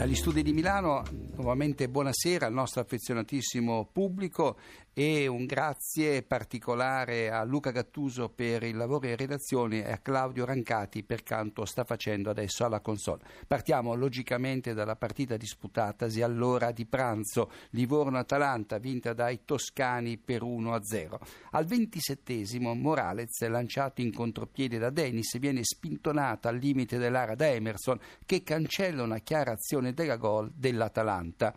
Dagli studi di Milano, nuovamente buonasera al nostro affezionatissimo pubblico e un grazie particolare a Luca Gattuso per il lavoro in redazione e a Claudio Rancati per quanto sta facendo adesso alla console. Partiamo logicamente dalla partita disputatasi all'ora di pranzo, Livorno-Atalanta vinta dai toscani per 1-0. Al ventisettesimo Morales lanciato in contropiede da Dennis viene spintonata al limite dell'area da Emerson che cancella una chiara azione della gol dell'Atalanta.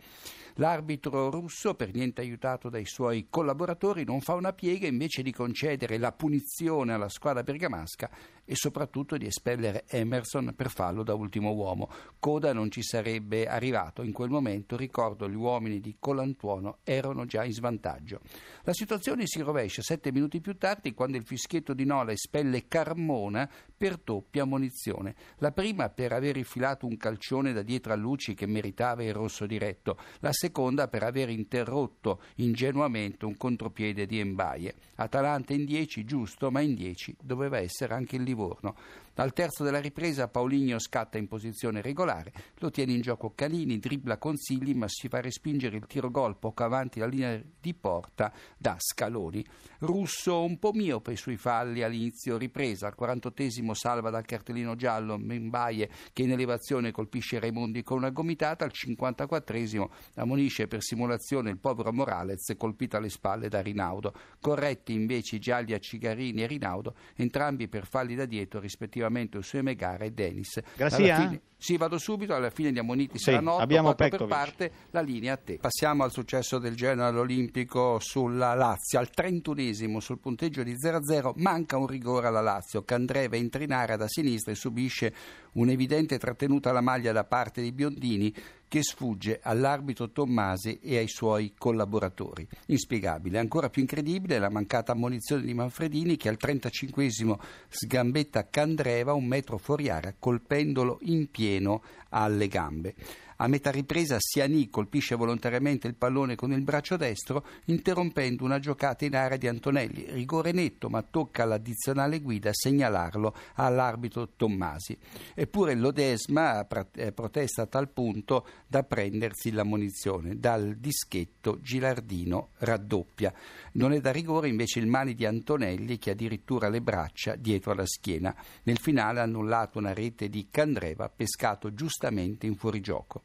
L'arbitro russo, per niente aiutato dai suoi collaboratori, non fa una piega invece di concedere la punizione alla squadra bergamasca e soprattutto di espellere Emerson per fallo da ultimo uomo. Coda non ci sarebbe arrivato. In quel momento, ricordo, gli uomini di Colantuono erano già in svantaggio. La situazione si rovescia sette minuti più tardi quando il fischietto di Nola espelle Carmona per doppia munizione. La prima per aver infilato un calcione da dietro a Luci che meritava il rosso diretto, la seconda per aver interrotto ingenuamente un contropiede di Embaie. Atalanta in 10, giusto, ma in 10 doveva essere anche il Livorno. Al terzo della ripresa Paulinho scatta in posizione regolare, lo tiene in gioco Calini, dribbla Consigli ma si fa respingere il tiro gol poco avanti la linea di porta da Scaloni. Russo un po' miope sui falli all'inizio ripresa, al 48esimo salva dal cartellino giallo Membaie che in elevazione colpisce Raimondi con una gomitata, al 54esimo ammonisce per simulazione il povero Morales colpito alle spalle da Rinaudo. Corretti invece i gialli a Cigarini e Rinaudo, entrambi per falli da dietro rispettivamente Usue Megara e Dennis. Grazie. Sì, vado subito, alla fine di Ammoniti sì, 8, abbiamo per parte la linea a te. Passiamo al successo del Genoa all'Olimpico sulla Lazio, al 31esimo sul punteggio di 0-0 manca un rigore alla Lazio, Candreva entra in area da sinistra e subisce un'evidente trattenuta alla maglia da parte dei biondini che sfugge all'arbitro Tommasi e ai suoi collaboratori. Inspiegabile. Ancora più incredibile la mancata ammonizione di Manfredini che al 35esimo sgambetta Candreva un metro fuori area colpendolo in pieno alle gambe. A metà ripresa Siani colpisce volontariamente il pallone con il braccio destro, interrompendo una giocata in area di Antonelli. Rigore netto, ma tocca all'addizionale guida segnalarlo all'arbitro Tommasi. Eppure l'Odesma eh, protesta a tal punto da prendersi l'ammonizione. Dal dischetto Gilardino raddoppia. Non è da rigore invece il mani di Antonelli che addirittura le braccia dietro alla schiena. Nel finale ha annullato una rete di Candreva pescato giustamente in fuorigioco.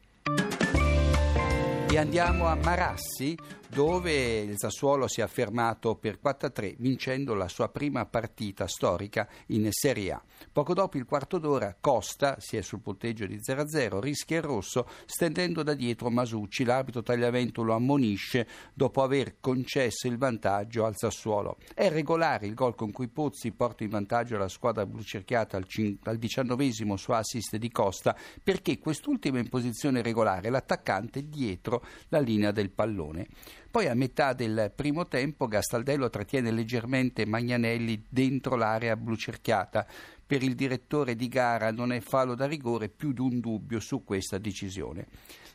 Andiamo a Marassi dove il Sassuolo si è affermato per 4-3 vincendo la sua prima partita storica in Serie A. Poco dopo il quarto d'ora Costa si è sul punteggio di 0-0, rischia il rosso stendendo da dietro Masucci, l'arbitro tagliavento lo ammonisce dopo aver concesso il vantaggio al Sassuolo. È regolare il gol con cui Pozzi porta in vantaggio la squadra blucerchiata al, cin- al diciannovesimo su assist di Costa perché quest'ultima in posizione regolare, l'attaccante dietro la linea del pallone. Poi a metà del primo tempo Gastaldello trattiene leggermente Magnanelli dentro l'area blu cerchiata. Per il direttore di gara non è fallo da rigore, più di un dubbio su questa decisione.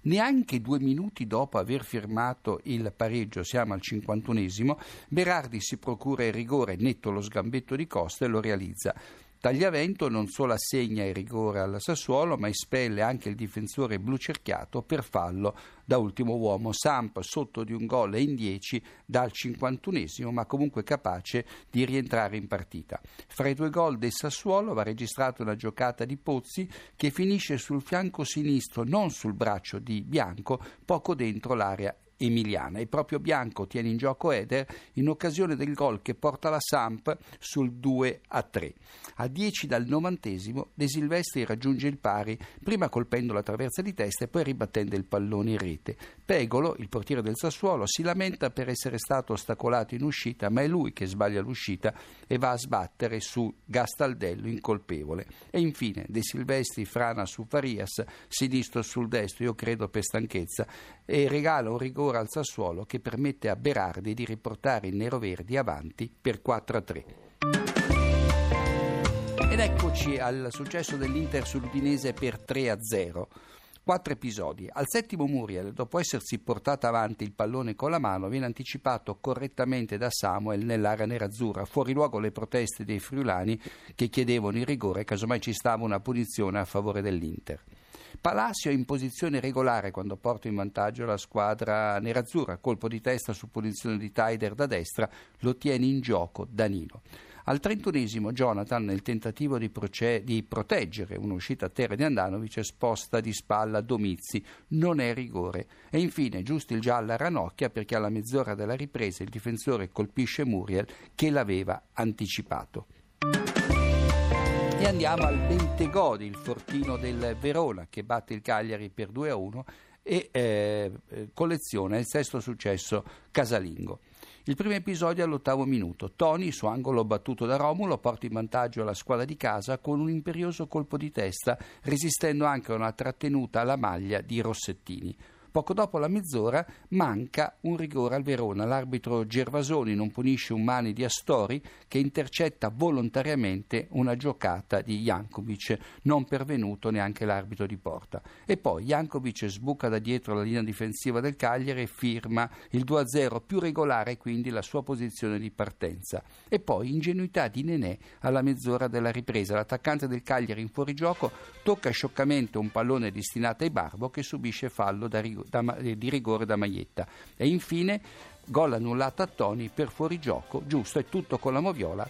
Neanche due minuti dopo aver firmato il pareggio, siamo al 51esimo, Berardi si procura il rigore, netto lo sgambetto di Costa e lo realizza. Tagliavento non solo assegna il rigore al Sassuolo, ma espelle anche il difensore blu cerchiato per fallo da ultimo uomo. Samp sotto di un gol e in 10 dal 51esimo, ma comunque capace di rientrare in partita. Fra i due gol del Sassuolo va registrata una giocata di Pozzi che finisce sul fianco sinistro, non sul braccio di Bianco, poco dentro l'area emiliana e proprio Bianco tiene in gioco Eder in occasione del gol che porta la Samp sul 2 a 3. A 10 dal novantesimo De Silvestri raggiunge il pari, prima colpendo la traversa di testa e poi ribattendo il pallone in rete. Pegolo, il portiere del Sassuolo, si lamenta per essere stato ostacolato in uscita, ma è lui che sbaglia l'uscita e va a sbattere su Gastaldello incolpevole. E infine De Silvestri frana su Farias, sinistro sul destro, io credo per stanchezza, e regala un rigore ancora al Sassuolo che permette a Berardi di riportare i neroverdi avanti per 4-3. Ed eccoci al successo dell'Inter sull'Udinese per 3-0. Quattro episodi. Al settimo Muriel, dopo essersi portata avanti il pallone con la mano, viene anticipato correttamente da Samuel nell'area nerazzurra. Fuori luogo le proteste dei friulani che chiedevano il rigore, casomai ci stava una punizione a favore dell'Inter. Palacio è in posizione regolare quando porta in vantaggio la squadra nerazzurra. Colpo di testa su posizione di Taider da destra, lo tiene in gioco Danilo. Al trentunesimo Jonathan, nel tentativo di, proce- di proteggere un'uscita a terra di Andanovic, sposta di spalla Domizzi. Non è rigore. E infine giusto il giallo a Ranocchia perché alla mezz'ora della ripresa il difensore colpisce Muriel che l'aveva anticipato. E andiamo al Bentegodi, il fortino del Verona che batte il Cagliari per 2 a 1 e eh, colleziona il sesto successo casalingo. Il primo episodio all'ottavo minuto. Tony, su angolo battuto da Romulo, porta in vantaggio la squadra di casa con un imperioso colpo di testa, resistendo anche a una trattenuta alla maglia di Rossettini. Poco dopo la mezz'ora manca un rigore al Verona. L'arbitro Gervasoni non punisce un mani di Astori che intercetta volontariamente una giocata di Jankovic, non pervenuto neanche l'arbitro di porta. E poi Jankovic sbuca da dietro la linea difensiva del Cagliari e firma il 2-0 più regolare quindi la sua posizione di partenza. E poi ingenuità di Nenè alla mezz'ora della ripresa. L'attaccante del Cagliari in fuorigioco tocca scioccamente un pallone destinato ai Barbo che subisce fallo da rigore da, di rigore da Maglietta. E infine gol annullato a Toni per fuorigioco, giusto, è tutto con la Moviola,